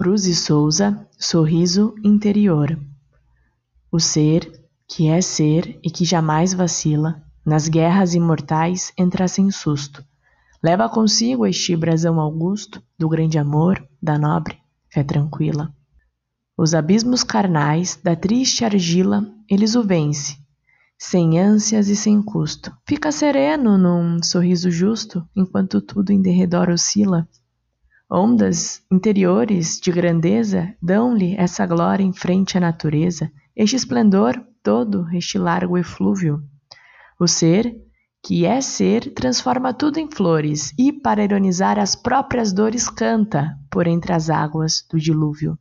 Cruz e Souza, Sorriso Interior. O ser, que é ser e que jamais vacila, nas guerras imortais entra sem susto. Leva consigo este brasão augusto do grande amor, da nobre fé tranquila. Os abismos carnais da triste argila, eles o vence, sem ânsias e sem custo. Fica sereno num sorriso justo, enquanto tudo em derredor oscila. Ondas interiores de grandeza dão-lhe essa glória em frente à natureza, este esplendor todo, este largo eflúvio. O ser, que é ser, transforma tudo em flores e, para ironizar as próprias dores, canta por entre as águas do dilúvio.